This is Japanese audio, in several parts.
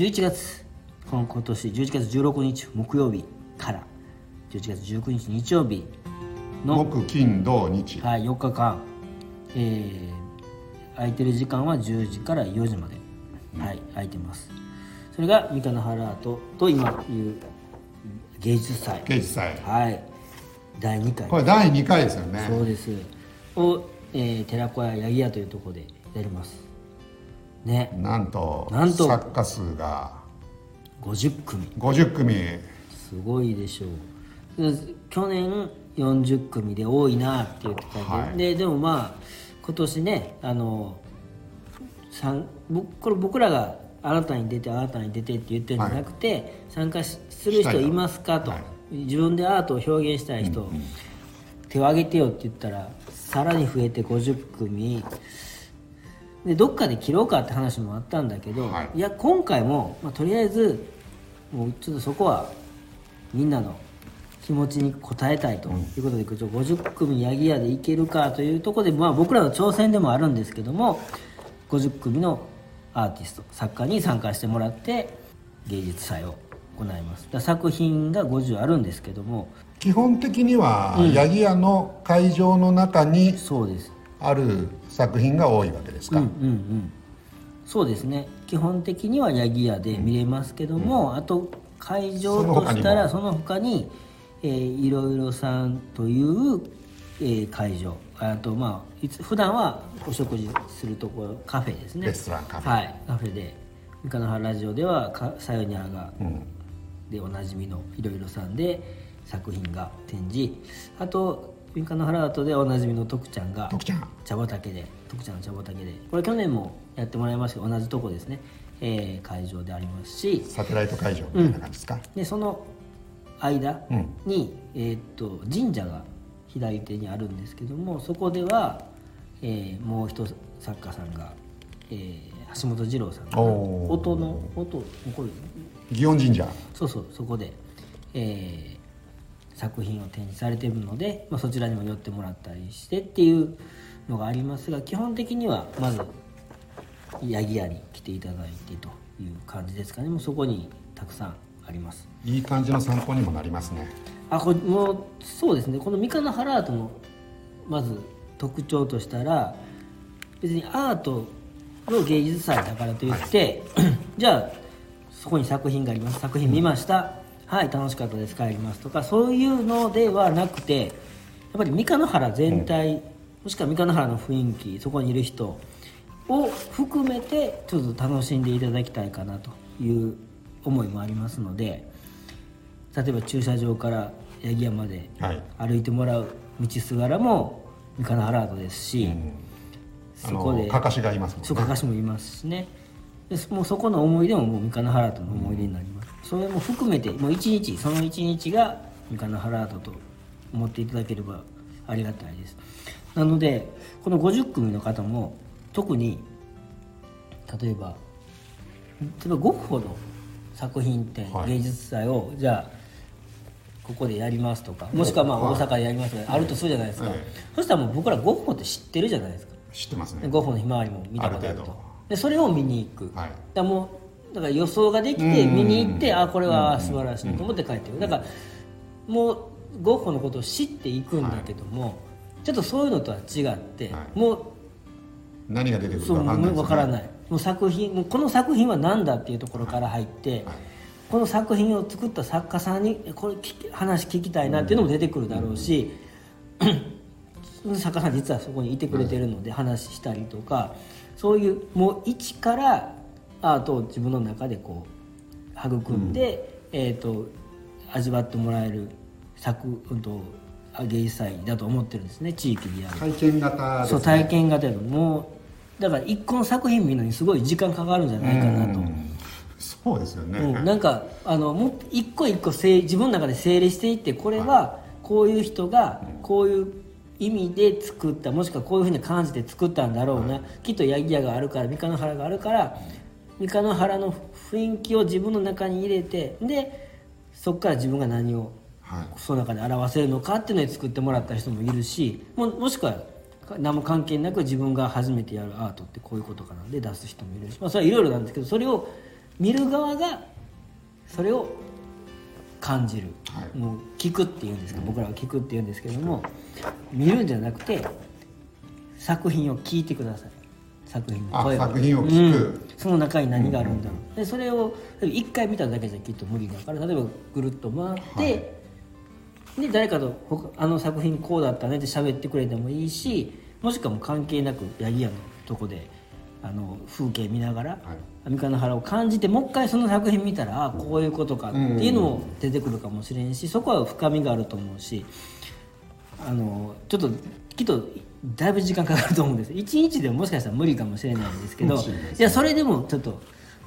11月この今年11月16日木曜日から11月19日日曜日の、木金土日。はい、4日間、えー、空いてる時間は10時から4時まで、はい空いてます。それが三河原アートと今いう芸術祭。芸術祭。はい。第2回。これ第2回ですよね。そうです。を、えー、寺子屋八木屋というところでやりますね。なんとなんと。作家数が。50組。50組。すごいでしょう。で去年40組で多いなって言ってたんで,、はい。ででもまあ今年ねあのこれ僕らがあなたに出てあなたに出てって言ってるんじゃなくて、参加しする人いますかと、はい。自分でアートを表現したい人、手を挙げてよって言ったらさらに増えて50組でどっかで切ろうかって話もあったんだけど、はい。い、や今回も、まあ、とりあえずもうちょっとそこはみんなの気持ちに応えたいということで、ちょっと50組ヤギ屋でいけるかというところで、まあ、僕らの挑戦でもあるんですけども50組のアーティスト作家に参加してもらって芸術祭を行います。作品が50あるんですけども基本的には八木屋の会場の中にそうですある作品が多いわけですか、うんうんうん。そうですね。基本的にはヤギ屋で見れますけども、あと会場としたらその他にえーいろいろさんという、えー会場。あとまあいつ普段はお食事するところカフェですね。レストランカフェ。はい。カフェで。三河原ラジオではかさよにゃが。うん。でおなじみのいろいろさんで作品が展示。あと三河原アートでおなじみの徳ちゃんが徳ちゃん。茶畑で徳ちゃんの茶畑でこれ去年もやってもらいました。けど同じとこですね、えー会場でありますし。サテライト会場みたいな感じですか、でその間うん。に、えーっと神社が左手にあるんですけどもそこでは、えーもう一作家さんが、えー橋本二郎さんが音の音これ祇園神社。そうそうそこで、えー作品を展示されているので、まあ、そちらにも寄ってもらったりしてっていうのがありますが基本的にはまず八木屋に来ていただいてという感じですかね。もうそこにたくさんあります。いい感じの参考にもなりますね。あこれもうそうですね。この三河原アートのまず特徴としたら別にアートの芸術祭だからといって、じゃあそこに作品があります。作品見ました、はい楽しかったです。帰りますとかそういうのではなくてやっぱり三河原全体、もしくは三河原の雰囲気そこにいる人を含めてちょっと楽しんでいただきたいかなという思いもありますので例えば駐車場から八木屋まではい。歩いてもらう道すがらも三河原アートですし、あそこでのかかしがいますもんそうかかしもいますしね。でもうそこの思い出ももう三河原アートの思い出になります、それも含めてもう一日その一日が三河原アートと思っていただければありがたいです。なのでこの50組の方も特に例えば例えばゴッホの作品展、はい。芸術祭をじゃあここでやりますとかもしくはまあはい。大阪でやりますとかあるとするじゃないですか、はい。そしたらもう僕らゴッホって知ってるじゃないですか。知ってますね。でゴッホのひまわりも見たことあると。でそれを見に行く、はい。だもうだから予想ができてうん。見に行ってあこれは素晴らしいと思って帰ってくるだからもうゴッホのことを知っていくんだけども、ちょっとそういうのとは違って、はい。もう何が出てくるか分かんない。ね分からない。もう作品もうこの作品は何だっていうところから入って、この作品を作った作家さんにえこれ話聞きたいなっていうのも出てくるだろうし、その作家さん実はそこにいてくれてるので話したりとかそういうもう一からアートを自分の中でこう育んで、えー、と味わってもらえる作、うん、と芸術祭だと思ってるんですね。地域でやる。体験型ね。そう体験型でもうだから一個の作品見るのにすごい時間かかるんじゃないかなと、うん。そうですよね、うん。なんかあのも一個一個整自分の中で整理していってこれはこういう人がこういう意味で作ったもしくはこういうふうに感じて作ったんだろうな、きっとヤギ屋があるから三河原があるから三河原の雰囲気を自分の中に入れてでそこから自分が何をはい。その中で表せるのかっていうので作ってもらった人もいるしももしくは何も関係なく自分が初めてやるアートってこういうことかなんで出す人もいるし、まあ、それはいろいろなんですけどそれを見る側がそれを感じる、はい。もう聞くっていうんですけど僕らは聞くっていうんですけども見るんじゃなくて作品を聞いてください作品の声あ作品を聞く。うん。その中に何があるんだ。ろう、でそれを一回見ただけじゃきっと無理だから例えばぐるっと回って、で誰かと他あの作品こうだったねって喋ってくれてもいいしもしくはもう関係なく八木屋のとこであの風景見ながら、三河の原を感じてもう一回その作品見たらあこういうことかっていうのも出てくるかもしれんしそこは深みがあると思うしあのちょっときっとだいぶ時間かかると思うんです。一日でももしかしたら無理かもしれないんですけどもしれないやそれでもちょっと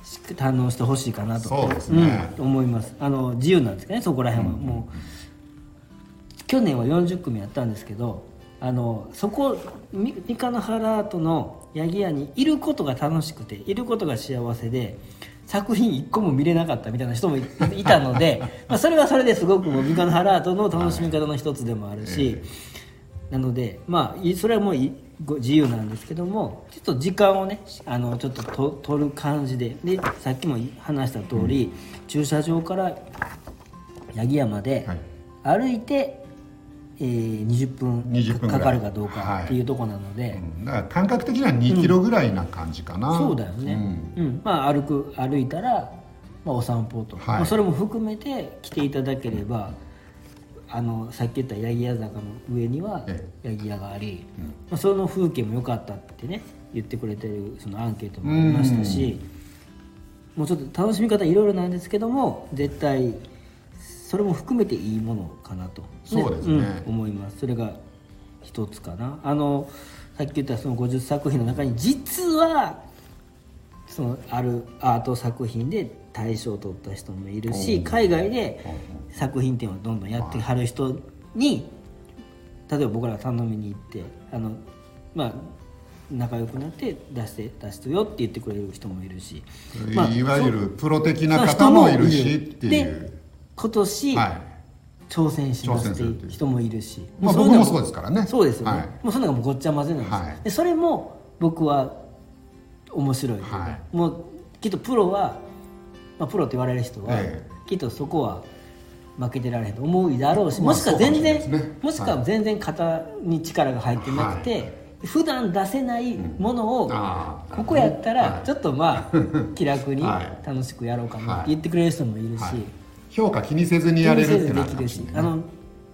し堪能してほしいかなと。そうですね。うん、思います。あの自由なんですかねそこら辺は、もう去年は40組やったんですけどあのそこみ三河の原アートの八木屋にいることが楽しくていることが幸せで作品一個も見れなかったみたいな人もいいたので まあそれはそれですごくもう三河の原アートの楽しみ方の一つでもあるし、なのでまあいそれはもういご自由なんですけどもちょっと時間をねあのちょっとと取る感じででさっきも話した通り、駐車場から八木屋まではい。歩いて、えー20分20分ぐらい。かかるかどうかはい。っていうところなので、うん。だから感覚的には2キロぐらいな感じかな、そうだよね、うん。まあ歩く歩いたら、まあ、お散歩と、はい。まあ、それも含めて来ていただければあのさっき言った八木屋坂の上にはえ八木屋があり、まあ、その風景も良かったってね言ってくれてるそのアンケートもありましたし、もうちょっと楽しみ方いろいろなんですけども絶対それも含めていいものかなと、そうですね。ん思います。それが一つかな。あのさっき言ったその50作品の中に実はそのあるアート作品で大賞を取った人もいるし海外で作品展をどんどんやってはる人に例えば僕らが頼みに行ってあのまあ仲良くなって出して出してよって言ってくれる人もいるし、まあいわゆるプロ的な方もいるしっていでう今年、はい。挑戦しますっていう。人もいるし、まあ僕もそうですからね。そうですよね、はい。もうそんなのがもうごっちゃ混ぜなんですよ、はい。でそれも僕は面白い。はい。もうきっとプロは、まあ、プロって言われる人は、えきっとそこは負けてられへんと思うだろうし、まあもしくは全然、そうかもしれないですね。もしくは全然肩に力が入ってなくて、普段出せないものを、ここやったらはい。ちょっとまあ 気楽にはい。楽しくやろうかなって言ってくれる人もいるし、はい。評価気にせずにやれるっていうのは気にせずできるしあの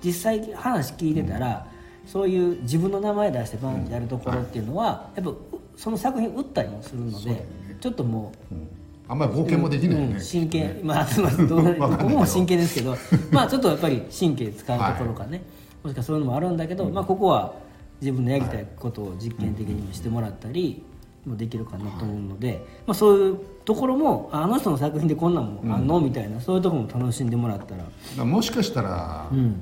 実際話聞いてたら、そういう自分の名前出してバンってやるところっていうのは、やっぱその作品売ったりもするので、ちょっともううん。あんまり冒険もできないよね、うん真剣、まあすみませ んど。う僕も真剣ですけどまあちょっとやっぱり神経使うところがね、もしかそういうのもあるんだけど、まあここは自分のやりたいことを実験的にもしてもらったりもできるかなと思うので、まあそういうところもああの人の作品でこんなんもあんの、みたいなそういうところも楽しんでもらったら。もしかしたら、ん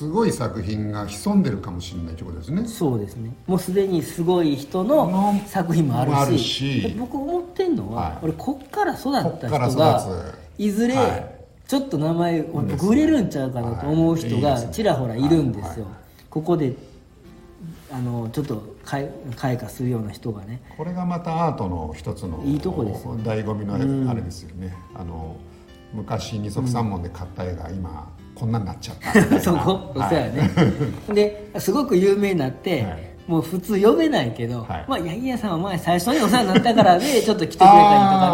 すごい作品が潜んでるかもしれないということですね。そうですね。もうすでにすごい人のの作品もあるし。僕思ってんのは、はい。俺こっから育った人が育いずれ、はい。ちょっっと名前俺僕売れるんちゃうかなと思う人がちらほらいるんですよ、はい。ここであのちょっと開開花するような人がね。これがまたアートの一つのいいとこですよね。醍醐味のあれですよね、あの昔二足三門で買った絵が今こんなになっちゃった。そこ、はいそうやね。ですごく有名になって、はい。もう普通呼べないけど、はい。まあ八木屋さんは前最初にお世話になったからで ちょっと来てくれたり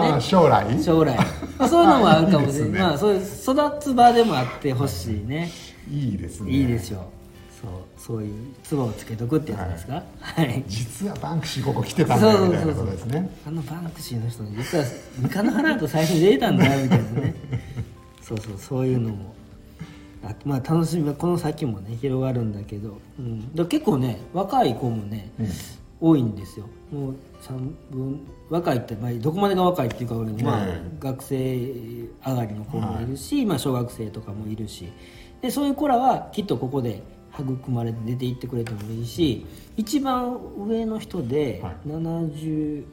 とかね。将来？将来。まあそういうのもあるかもしれない。ねまあそういう育つ場でもあってほしいね。い。いですね。いいですよそうそういう唾をつけとくってやつですか？はい、実はバンクシーここ来てたんだよみたいなことですね。あのバンクシーの人実は三河の花と最初に出てたんだよみたいなね。そうそうそういうのもあまあ楽しみはこの先もね広がるんだけど、うん、だ結構ね若い子もね、多いんですよ。もう三分若いって、まあ、どこまでが若いっていうか、まあええ学生上がりの子もいるし、まあ、小学生とかもいるし。でそういう子らはきっとここで育まれて出ていってくれてもいいし一番上の人ではい。70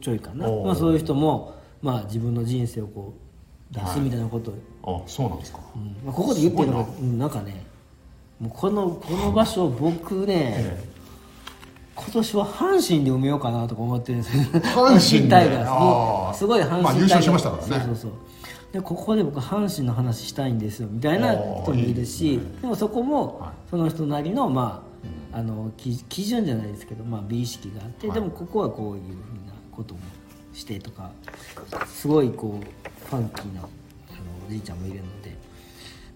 ちょいかな、おー。まあ、そういう人も、まあ、自分の人生をこう出すみたいなこと。を、あそうなんですか。うん。まあ、ここで言ってるのな。んかねもうこのこの場所僕ね、今年は阪神で埋めようかなとか思ってるんですよ。阪神で？タイガー。スすごい阪神まあタイガース優勝しましたからね。そうそうそう。でここで僕阪神の話したいんですよみたいな人もいるしね。でもそこもはい。その人なりのまああの基基準じゃないですけど、まあ、美意識があって、はい。でもここはこういうふうなこともしてとかすごいこうファンキーなあのおじいちゃんもいるので、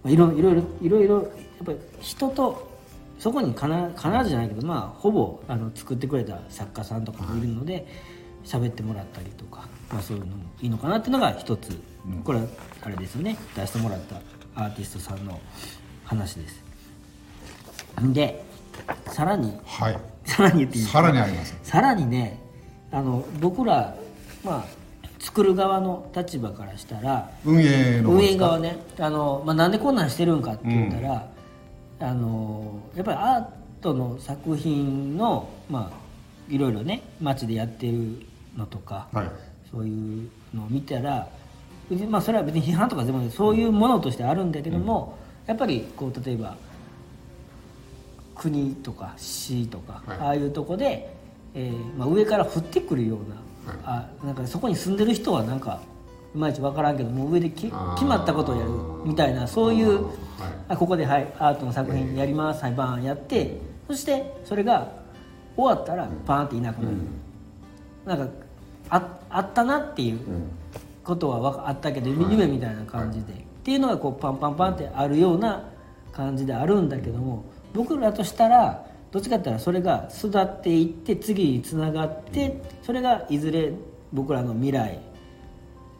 まあ、いろいろいろいろいろやっぱり人とそこに必ず必ずじゃないけどまあほぼあの作ってくれた作家さんとかもいるので喋ってもらったりとか、まあ、そういうのもいいのかなっていうのが一つ、これはあれですよね。出してもらったアーティストさんの話です。でさらにはい。さらに言っていいですか。さらにありますさらにねあの僕らまあ作る側の立場からしたら運営の方運営側ねあの、まあ、なんでこんなんしてるんかって言ったら、あのやっぱりアートの作品のまあいろいろね街でやってるのとか、はい。そういうのを見たらまあそれは別に批判とかでもそういうものとしてあるんだけども、やっぱりこう例えば国とか市とか、はい。ああいうとこで、えーまあ、上から降ってくるような,、あなんかそこに住んでる人はなんかいまいち分からんけどもう上でき決まったことをやるみたいなそういうはい。あここで、はい、アートの作品やります、はい、バーンやってそしてそれが終わったらパーンっていなくなる、なんかああったなっていうことはあったけど夢みたいな感じで、っていうのがこうパンパンパンってあるような感じであるんだけども僕らとしたらどっちかって言ったらそれが育っていって次につながってそれがいずれ僕らの未来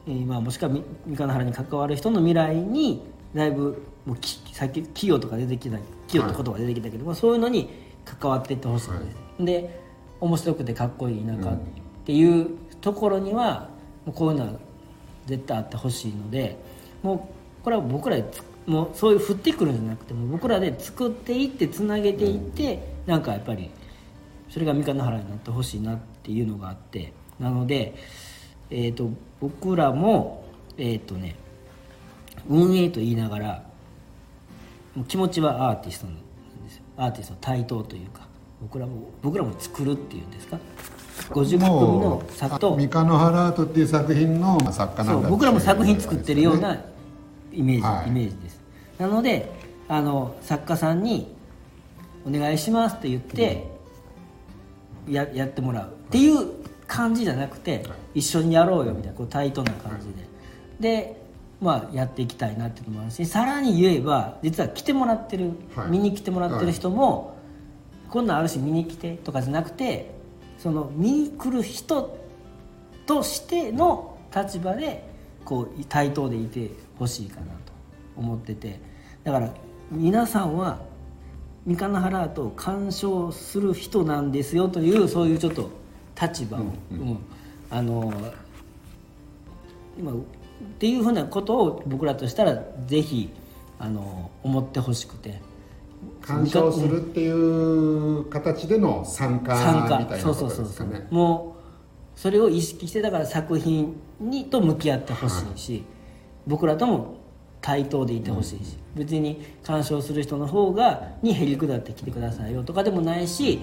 えーまあ、もしくはみ三河原に関わる人の未来にだいぶもうきさっき企業とか出てきた企業って言葉が出てきたけど、まあ、そういうのに関わっていってほしいんです、で面白くてかっこいい田舎っていうところにはもうこういうのは絶対あってほしいのでもうこれは僕らもうそういう降ってくるんじゃなくても僕らで作っていってつなげていって、なんかやっぱりそれが三日の原になってほしいなっていうのがあってなので、えー、と僕らもえっ、とね運営と言いながら気持ちはアーティストなんですよ。アーティスト対等というか僕らも僕らも作るっていうんですか？50組の作と。三日の原アートっていう作品の作家なだそうん僕らも作品作ってるようなイメージ、はい。イメージです。なのであの作家さんに「お願いします」って言ってややってもらう。っていう感じじゃなくて一緒にやろうよみたいなこう対等な感じで。でまあやっていきたいなっていうのもあるしさらに言えば実は来てもらってる、はい。見に来てもらってる人も、こんなんあるし見に来てとかじゃなくてその見に来る人としての立場でこう対等でいてほしいかなと思ってて。だから皆さんは三河原アートを鑑賞する人なんですよというそういうちょっと立場を、うんあの今っていうふうなことを僕らとしたらぜひあの思ってほしくて。鑑賞するっていう形での参加みたいなそうことそうそうそうですかねもうそれを意識してだから作品にと向き合ってほしいし、僕らとも対等でいてほしいし、別に鑑賞する人の方がにへりくだって来てくださいよとかでもないし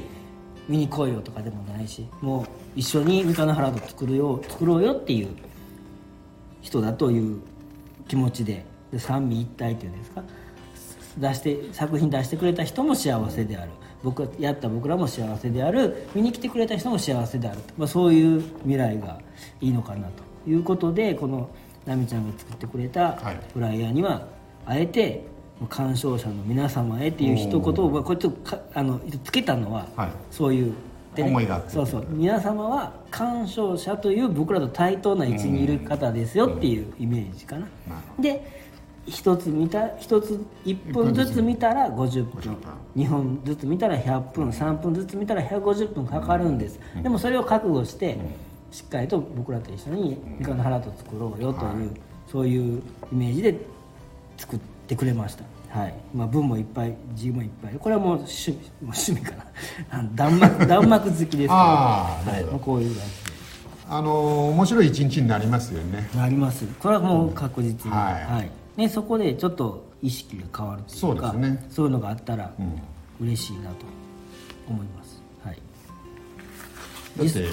見に来いよとかでもないしもう一緒に三河原と作るよ作ろうよっていう人だという気持ちでで三位一体っていうんですか？出して作品出してくれた人も幸せである。僕がやった僕らも幸せである。見に来てくれた人も幸せである、まあ、そういう未来がいいのかなと。いうことでこの奈美ちゃんが作ってくれたはい。フライヤーにはあえて鑑賞者の皆様へっていう一言をまあこれちょっとかあのつけたのは、はい。そういうでね思いがそうそう。皆様は鑑賞者という僕らと対等な位置にいる方ですよっていうイメージかな、で一つ見た一つ1分ずつ見たら50分分。2本ずつ見たら100分。3分ずつ見たら150分かかるんです、でもそれを覚悟してしっかりと僕らと一緒に三河の原と作ろうよという、そういうイメージで作ってくれました。はい。まあ文もいっぱい字もいっぱい。これはもう趣味 もう趣味かな。弾幕 弾幕好きですから。ああはい、こういう感あの面白い一日になりますよね。じであります。これはもう確実に、はい。ね、そこでちょっと意識が変わるというかそうですね。そういうのがあったらうん。嬉しいなと思います。はい。だって、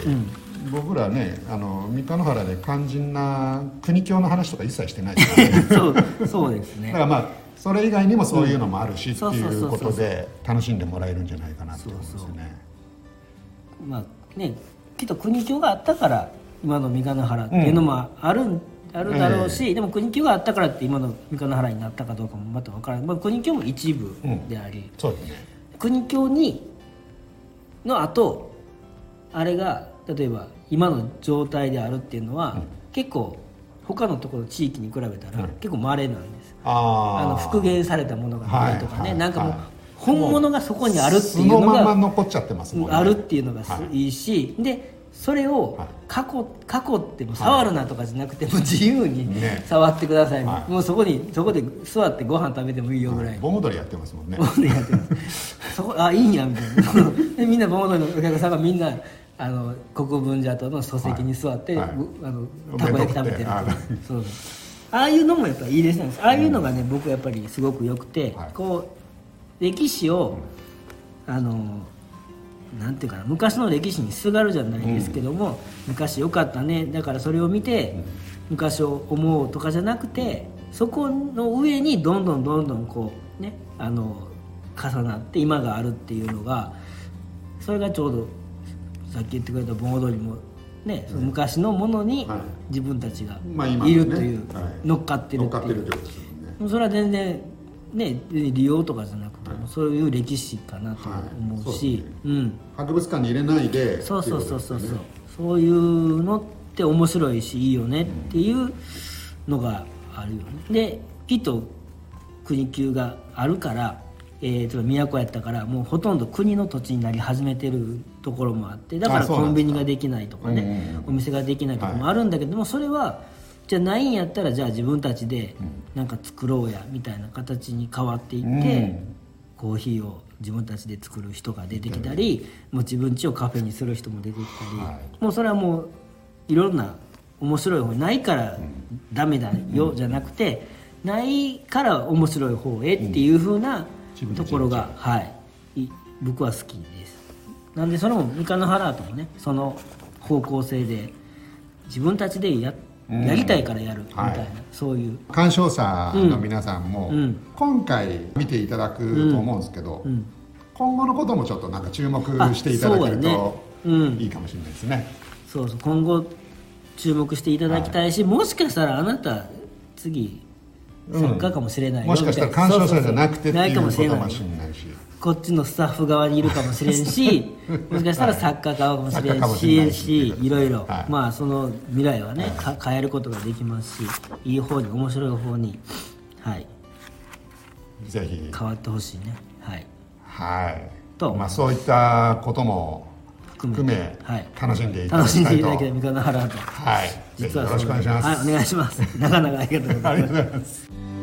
僕らねあの三日野原で肝心な国境の話とか一切してないですからね。そうそうですね。だからまあそれ以外にもそういうのもあるし、っていうことで楽しんでもらえるんじゃないかなって思うんですよね。まあねきっと国境があったから今の三日野原っていうのもある,、あるだろうし、でも国境があったからって今の三日野原になったかどうかもまた分からない、まあ、国境も一部であり、そうですね。国境にの後あれが例えば今の状態であるっていうのは、結構他のところ地域に比べたら結構稀なんです、ああの復元されたものがないとかね、はなんかもうはい。本物がそこにあるってそいうのがのまま残っちゃってますもんね。あるっていうのがいいいし、でそれをはい。囲囲っても触るなとかじゃなくてもう自由にね。触ってください、はい。もうそこにそこで座ってご飯食べてもいいよぐらい。の盆踊りやってますもんね。盆踊りやってます。そこあいいんやみたいな。でみんな盆踊りのお客さんがみんなあの国分寺跡の礎石に座って、はいはい。うあのたこ焼き食べてるそう。ああいうのもやっぱいいですね。ああいうのがね、僕やっぱりすごく良くて、はいこう歴史を、あのなんていうかな昔の歴史にすがるじゃないですけども、昔良かったね。だからそれを見て、昔を思うとかじゃなくてそこの上にどんどんどんどんこうねあの重なって今があるっていうのがそれがちょうどさっき言ってくれた盆踊りもね、その昔のものにはい。自分たちがいるという、はい。乗っかってる乗っっていうそれは全然ね利用とかじゃなくて、そういう歴史かなと思うし、うん。博物館に入れないでそうそうそうそう。そう、そういうのって面白いしいいよねっていうのがあるよね。できっと国級があるから、えー、と都やったからもうほとんど国の土地になり始めてるところもあってだからコンビニができないとかうんうんねうん。お店ができないとかもあるんだけどもそれはじゃあないんやったらじゃあ自分たちでなんか作ろうやみたいな形に変わっていって、うん。コーヒーを自分たちで作る人が出てきたり、もう自分家をカフェにする人も出てきたり、はい。もうそれはもういろんな面白い方ないからダメだよじゃなくて、ないから面白い方へっていう風な自分たちところが、はい。い僕は好きです。なんでそれも三日野原ともねその方向性で自分たちでややりたいからやるみたいな、はいそういう。鑑賞者の皆さんも、うん。今回見ていただくと思うんですけど、ん。今後のこともちょっとなんか注目あしていただけるとうん。いいかもしれないですね。そうそう。今後注目していただきたいし、もしかしたらあなた次うん作家かもしれないよもしかしたら鑑賞者じゃなくてってないいうかもしれないし。れないし。こっちのスタッフ側にいるかもしれんし もしかしたら作家側かもしれんもしれないし。しいろいろ、はい。まあその未来はね、か変えることができますしいい方に面白い方にはい。ぜひ、変わってほしいね。はい。はい。と。まあそういったことも含含めめはい。楽しんでいただ楽しんきたいと。でいただけたら三日の原と。はい。ぜひよろしくお願いします。はいお願いしますなかなかありがとうございますありがとうございます。